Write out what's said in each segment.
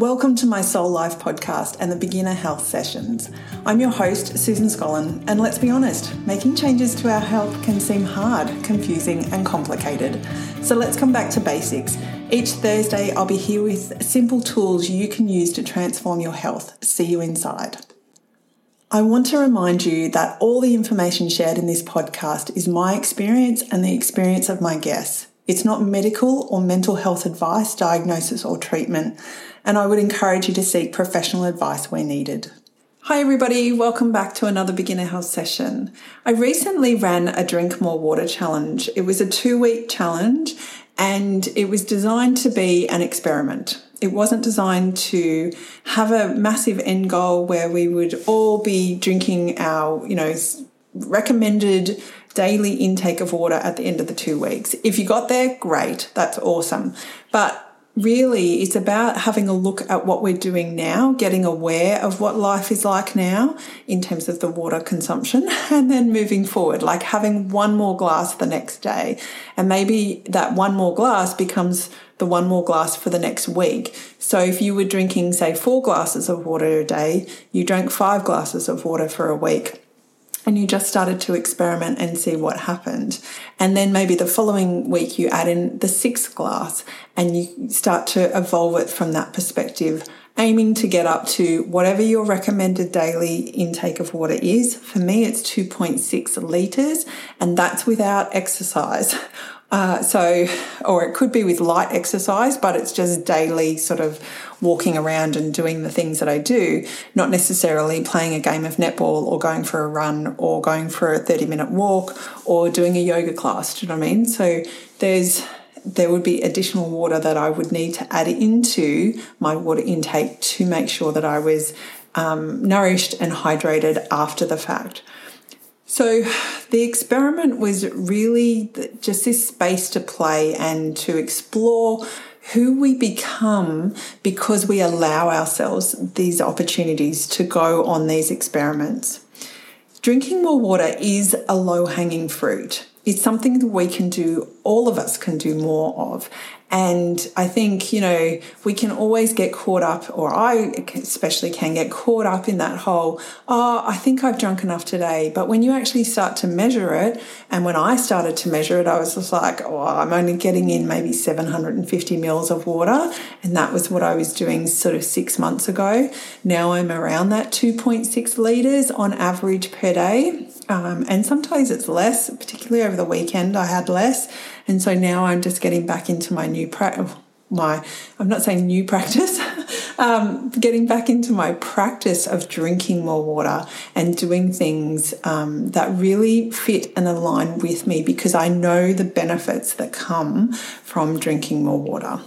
Welcome to my Soul Life podcast and the Beginner Health Sessions. I'm your host, Susan Scollin, and let's be honest, making changes to our health can seem hard, confusing, and complicated. So let's come back to basics. Each Thursday, I'll be here with simple tools you can use to transform your health. See you inside. I want to remind you that all the information shared in this podcast is my experience and the experience of my guests. It's not medical or mental health advice, diagnosis, or treatment, and I would encourage you to seek professional advice where needed. Hi, everybody, welcome back to another beginner health session. I recently ran a Drink More Water challenge. It was a two week challenge and it was designed to be an experiment. It wasn't designed to have a massive end goal where we would all be drinking our, you know, recommended daily intake of water at the end of the two weeks. If you got there, great, that's awesome. But really, it's about having a look at what we're doing now, getting aware of what life is like now in terms of the water consumption, and then moving forward, like having one more glass the next day. And maybe that one more glass becomes the one more glass for the next week. So if you were drinking, say, four glasses of water a day, you drank five glasses of water for a week and you just started to experiment and see what happened. And then maybe the following week you add in the sixth glass and you start to evolve it from that perspective, aiming to get up to whatever your recommended daily intake of water is. For me, it's 2.6 litres, and that's without exercise. Uh, so, or it could be with light exercise, but it's just daily sort of walking around and doing the things that I do, not necessarily playing a game of netball or going for a run or going for a 30 minute walk or doing a yoga class. Do you know what I mean? So, there's there would be additional water that I would need to add into my water intake to make sure that I was um, nourished and hydrated after the fact. So the experiment was really just this space to play and to explore who we become because we allow ourselves these opportunities to go on these experiments. Drinking more water is a low hanging fruit. It's something that we can do, all of us can do more of. And I think, you know, we can always get caught up, or I especially can get caught up in that whole, oh, I think I've drunk enough today. But when you actually start to measure it, and when I started to measure it, I was just like, oh, I'm only getting in maybe 750 mils of water. And that was what I was doing sort of six months ago. Now I'm around that 2.6 litres on average per day. Um, and sometimes it's less, particularly over the weekend, I had less. And so now I'm just getting back into my new practice. My, I'm not saying new practice, um, getting back into my practice of drinking more water and doing things um, that really fit and align with me because I know the benefits that come from drinking more water.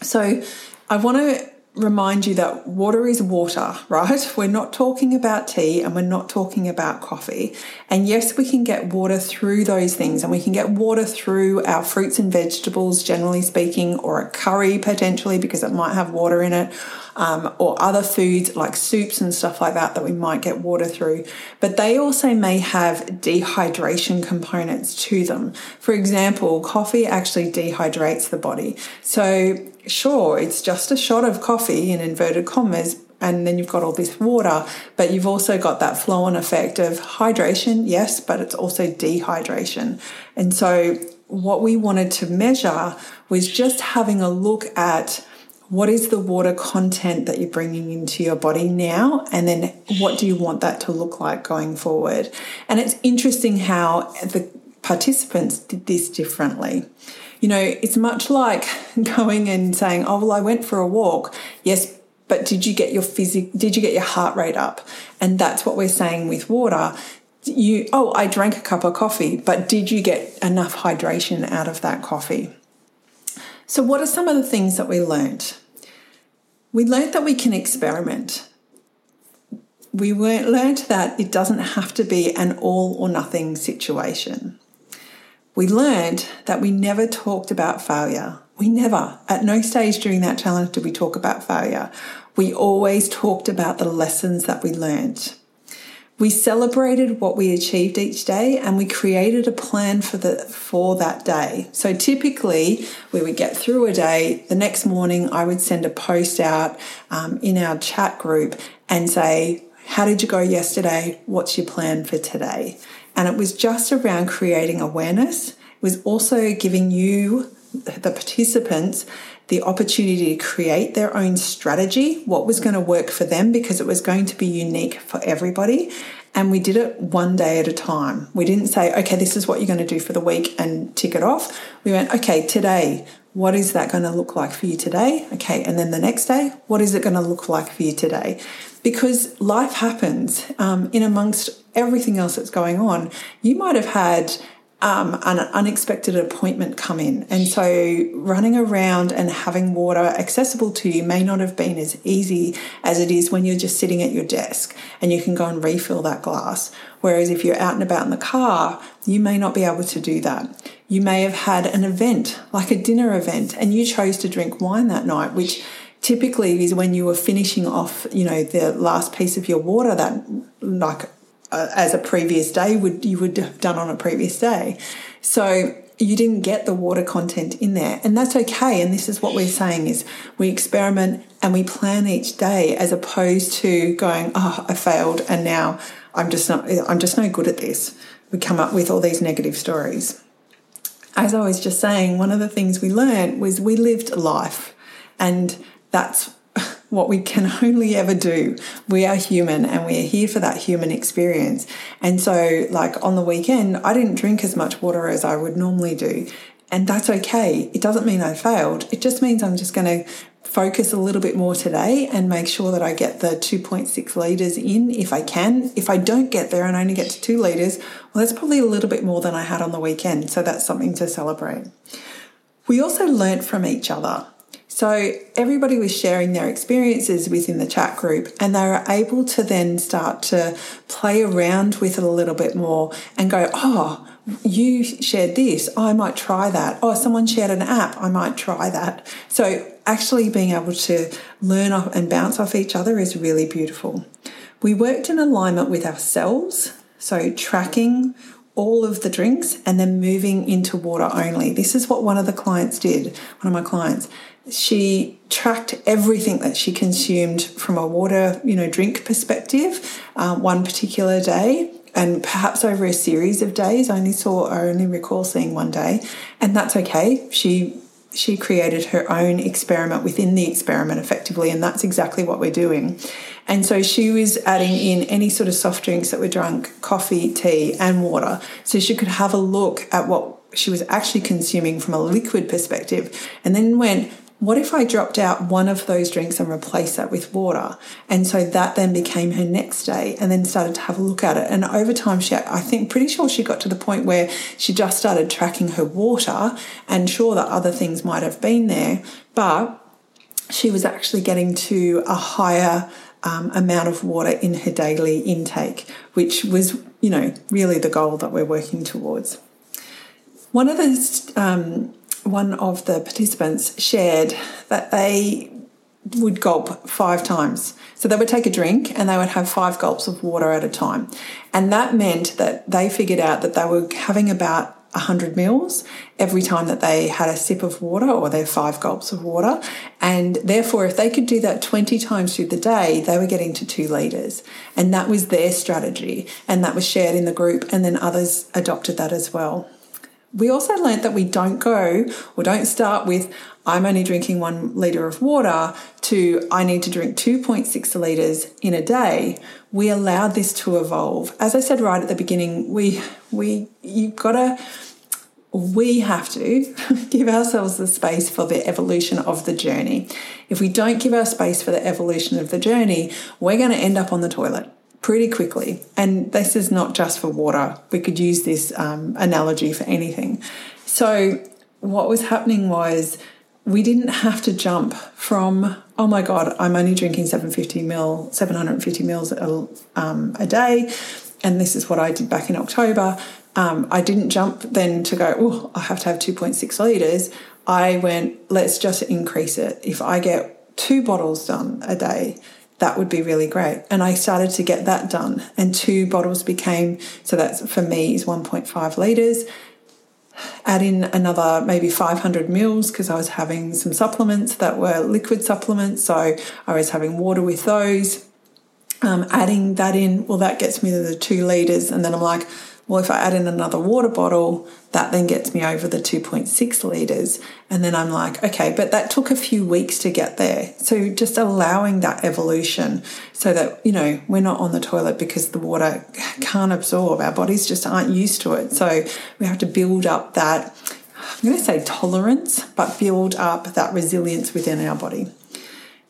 So I want to remind you that water is water, right? We're not talking about tea and we're not talking about coffee. And yes, we can get water through those things and we can get water through our fruits and vegetables, generally speaking, or a curry potentially because it might have water in it. Um, or other foods like soups and stuff like that that we might get water through. But they also may have dehydration components to them. For example, coffee actually dehydrates the body. So sure, it's just a shot of coffee in inverted commas, and then you've got all this water, but you've also got that flow on effect of hydration, yes, but it's also dehydration. And so, what we wanted to measure was just having a look at what is the water content that you're bringing into your body now, and then what do you want that to look like going forward. And it's interesting how the participants did this differently. You know, it's much like going and saying, "Oh, well, I went for a walk." Yes, but did you get your physic did you get your heart rate up? And that's what we're saying with water. You oh, I drank a cup of coffee, but did you get enough hydration out of that coffee? So what are some of the things that we learned? We learned that we can experiment. We learned that it doesn't have to be an all or nothing situation we learned that we never talked about failure. We never, at no stage during that challenge did we talk about failure. We always talked about the lessons that we learned. We celebrated what we achieved each day and we created a plan for the for that day. So typically we would get through a day. The next morning I would send a post out um, in our chat group and say, how did you go yesterday? What's your plan for today? And it was just around creating awareness. It was also giving you, the participants, the opportunity to create their own strategy, what was going to work for them, because it was going to be unique for everybody. And we did it one day at a time. We didn't say, okay, this is what you're going to do for the week and tick it off. We went, okay, today, what is that going to look like for you today? Okay, and then the next day, what is it going to look like for you today? Because life happens um, in amongst everything else that's going on. You might have had um, an unexpected appointment come in. And so running around and having water accessible to you may not have been as easy as it is when you're just sitting at your desk and you can go and refill that glass. Whereas if you're out and about in the car, you may not be able to do that. You may have had an event, like a dinner event, and you chose to drink wine that night, which typically is when you were finishing off, you know, the last piece of your water that like uh, as a previous day would you would have done on a previous day. So you didn't get the water content in there and that's okay and this is what we're saying is we experiment and we plan each day as opposed to going oh i failed and now i'm just not i'm just no good at this we come up with all these negative stories as i was just saying one of the things we learned was we lived life and that's what we can only ever do. We are human and we are here for that human experience. And so, like on the weekend, I didn't drink as much water as I would normally do. And that's okay. It doesn't mean I failed. It just means I'm just going to focus a little bit more today and make sure that I get the 2.6 litres in if I can. If I don't get there and only get to two litres, well, that's probably a little bit more than I had on the weekend. So that's something to celebrate. We also learnt from each other. So everybody was sharing their experiences within the chat group, and they were able to then start to play around with it a little bit more and go, oh, you shared this, I might try that. Oh, someone shared an app, I might try that. So actually being able to learn off and bounce off each other is really beautiful. We worked in alignment with ourselves, so tracking all of the drinks and then moving into water only. This is what one of the clients did, one of my clients she tracked everything that she consumed from a water, you know, drink perspective, um, one particular day, and perhaps over a series of days. I only saw, I only recall seeing one day, and that's okay. She she created her own experiment within the experiment effectively, and that's exactly what we're doing. And so she was adding in any sort of soft drinks that were drunk, coffee, tea, and water, so she could have a look at what she was actually consuming from a liquid perspective, and then went, what if I dropped out one of those drinks and replaced that with water? And so that then became her next day and then started to have a look at it. And over time, she, I think, pretty sure she got to the point where she just started tracking her water and sure that other things might have been there, but she was actually getting to a higher um, amount of water in her daily intake, which was, you know, really the goal that we're working towards. One of the um, one of the participants shared that they would gulp five times. So they would take a drink and they would have five gulps of water at a time. And that meant that they figured out that they were having about 100 mils every time that they had a sip of water or their five gulps of water. And therefore, if they could do that 20 times through the day, they were getting to two litres. And that was their strategy. And that was shared in the group. And then others adopted that as well. We also learnt that we don't go or don't start with, I'm only drinking one litre of water to I need to drink 2.6 litres in a day. We allowed this to evolve. As I said right at the beginning, we, we, you've got to, we have to give ourselves the space for the evolution of the journey. If we don't give our space for the evolution of the journey, we're going to end up on the toilet pretty quickly. And this is not just for water, we could use this um, analogy for anything. So, what was happening was we didn't have to jump from, oh my God, I'm only drinking 750 mil, 750 mils a, um, a day. And this is what I did back in October. Um, I didn't jump then to go, oh, I have to have 2.6 litres. I went, let's just increase it. If I get two bottles done a day, that would be really great. And I started to get that done. And two bottles became, so that's for me is 1.5 litres. Add in another maybe 500 mils because I was having some supplements that were liquid supplements. So I was having water with those. Um, adding that in, well, that gets me to the two litres. And then I'm like, well, if I add in another water bottle, that then gets me over the 2.6 litres. And then I'm like, okay, but that took a few weeks to get there. So just allowing that evolution so that, you know, we're not on the toilet because the water can't absorb. Our bodies just aren't used to it. So we have to build up that, I'm going to say tolerance, but build up that resilience within our body.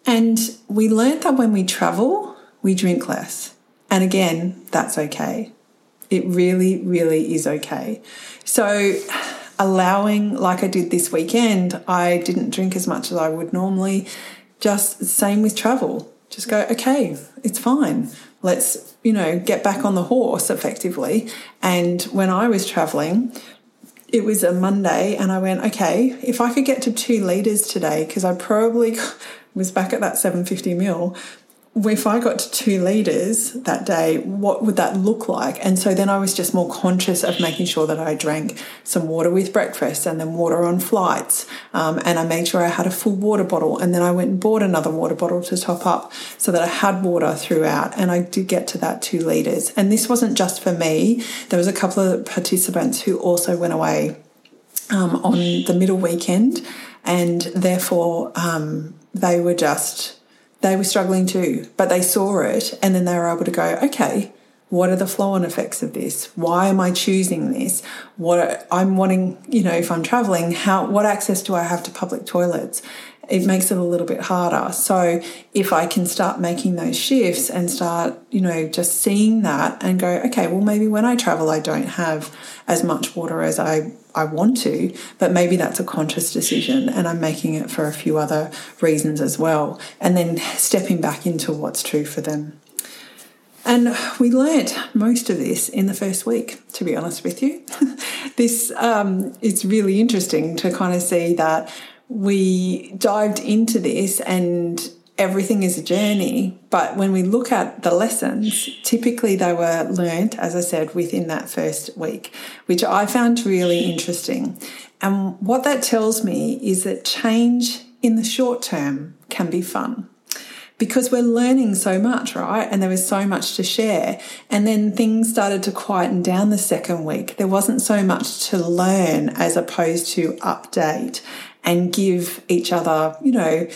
And we learned that when we travel, we drink less. And again, that's okay. It really, really is okay. So, allowing, like I did this weekend, I didn't drink as much as I would normally. Just same with travel. Just go, okay, it's fine. Let's, you know, get back on the horse effectively. And when I was traveling, it was a Monday, and I went, okay, if I could get to two litres today, because I probably was back at that 750 mil, if I got to two litres that day, what would that look like? And so then I was just more conscious of making sure that I drank some water with breakfast and then water on flights. Um, and I made sure I had a full water bottle. And then I went and bought another water bottle to top up so that I had water throughout. And I did get to that two litres. And this wasn't just for me, there was a couple of participants who also went away um, on the middle weekend. And therefore, um, they were just they were struggling too, but they saw it and then they were able to go, okay, what are the flow on effects of this? Why am I choosing this? What I'm wanting, you know, if I'm traveling, how what access do I have to public toilets? It makes it a little bit harder. So if I can start making those shifts and start, you know, just seeing that and go, okay, well maybe when I travel I don't have as much water as I I want to, but maybe that's a conscious decision and I'm making it for a few other reasons as well. And then stepping back into what's true for them. And we learnt most of this in the first week, to be honest with you. this um, it's really interesting to kind of see that we dived into this and everything is a journey. But when we look at the lessons, typically they were learnt, as I said, within that first week, which I found really interesting. And what that tells me is that change in the short term can be fun because we're learning so much, right? And there was so much to share. And then things started to quieten down the second week. There wasn't so much to learn as opposed to update and give each other, you know,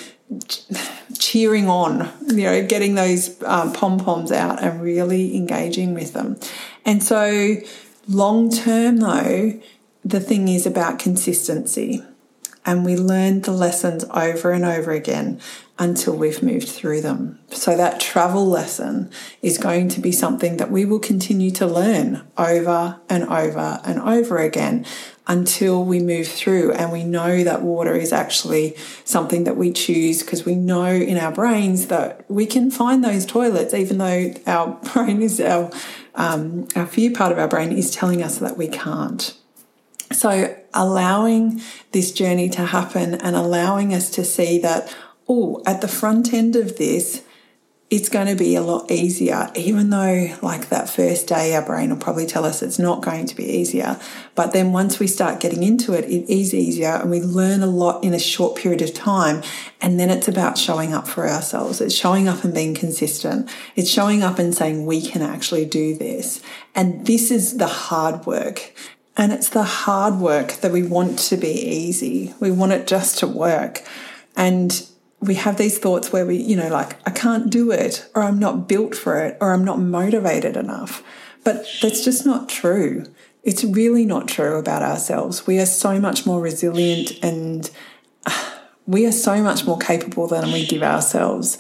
cheering on, you know, getting those um, pom poms out and really engaging with them. And so, long term, though, the thing is about consistency. And we learn the lessons over and over again until we've moved through them. So, that travel lesson is going to be something that we will continue to learn over and over and over again until we move through and we know that water is actually something that we choose because we know in our brains that we can find those toilets even though our brain is our um, our fear part of our brain is telling us that we can't so allowing this journey to happen and allowing us to see that oh, at the front end of this, it's going to be a lot easier, even though, like that first day, our brain will probably tell us it's not going to be easier. But then once we start getting into it, it is easier and we learn a lot in a short period of time. And then it's about showing up for ourselves. It's showing up and being consistent. It's showing up and saying, we can actually do this. And this is the hard work. And it's the hard work that we want to be easy. We want it just to work. And we have these thoughts where we, you know, like, I can't do it, or I'm not built for it, or I'm not motivated enough. But that's just not true. It's really not true about ourselves. We are so much more resilient and we are so much more capable than we give ourselves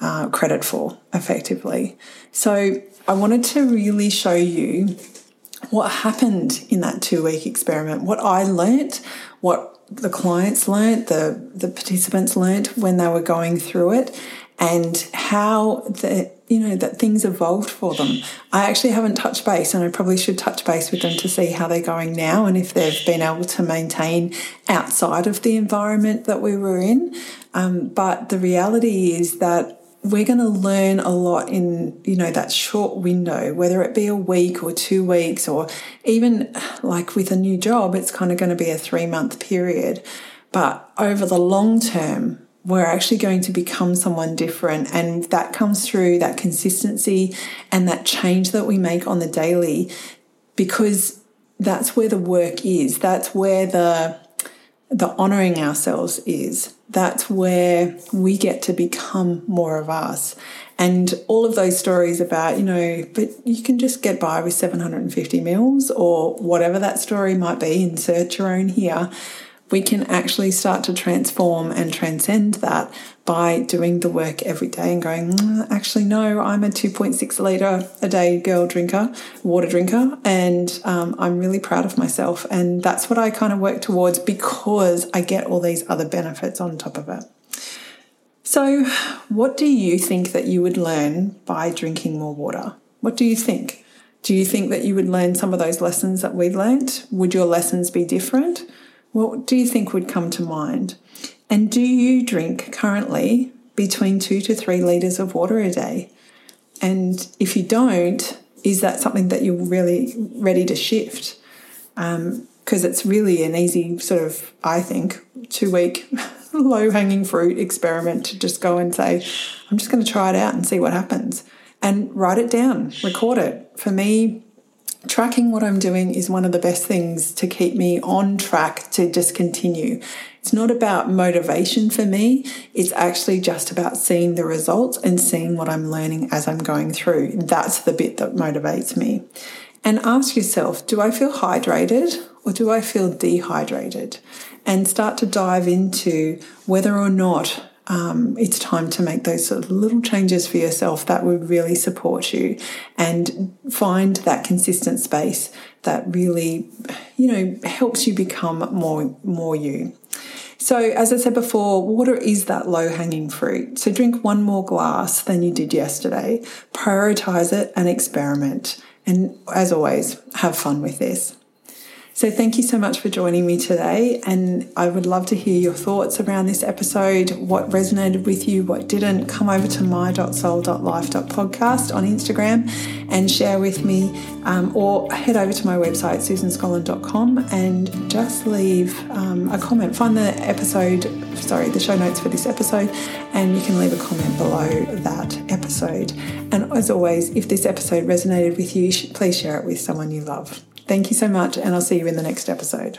uh, credit for, effectively. So, I wanted to really show you what happened in that two week experiment, what I learnt, what the clients learnt, the, the participants learnt when they were going through it, and how the you know that things evolved for them. I actually haven't touched base, and I probably should touch base with them to see how they're going now and if they've been able to maintain outside of the environment that we were in. Um, but the reality is that we're going to learn a lot in you know that short window whether it be a week or two weeks or even like with a new job it's kind of going to be a 3 month period. But over the long term we're actually going to become someone different and that comes through that consistency and that change that we make on the daily because that's where the work is. That's where the the honoring ourselves is that's where we get to become more of us. And all of those stories about, you know, but you can just get by with 750 mils or whatever that story might be, insert your own here we can actually start to transform and transcend that by doing the work every day and going, mm, actually, no, I'm a 2.6 litre a day girl drinker, water drinker, and um, I'm really proud of myself. And that's what I kind of work towards because I get all these other benefits on top of it. So, what do you think that you would learn by drinking more water? What do you think? Do you think that you would learn some of those lessons that we've learned? Would your lessons be different? What do you think would come to mind? And do you drink currently between two to three litres of water a day? And if you don't, is that something that you're really ready to shift? Because um, it's really an easy sort of, I think, two week low hanging fruit experiment to just go and say, I'm just going to try it out and see what happens. And write it down, record it. For me, tracking what I'm doing is one of the best things to keep me on track to just continue. It's not about motivation for me, it's actually just about seeing the results and seeing what I'm learning as I'm going through. That's the bit that motivates me. And ask yourself do I feel hydrated or do I feel dehydrated? And start to dive into whether or not um, it's time to make those sort of little changes for yourself that would really support you and find that consistent space that really, you know, helps you become more, more you. So, as I said before, water is that low hanging fruit. So, drink one more glass than you did yesterday. Prioritize it and experiment. And as always, have fun with this. So, thank you so much for joining me today. And I would love to hear your thoughts around this episode, what resonated with you, what didn't. Come over to my.soul.life.podcast on Instagram and share with me, um, or head over to my website, susanscollan.com, and just leave um, a comment. Find the episode, sorry, the show notes for this episode, and you can leave a comment below that episode. And as always, if this episode resonated with you, please share it with someone you love. Thank you so much, and I'll see you in the next episode.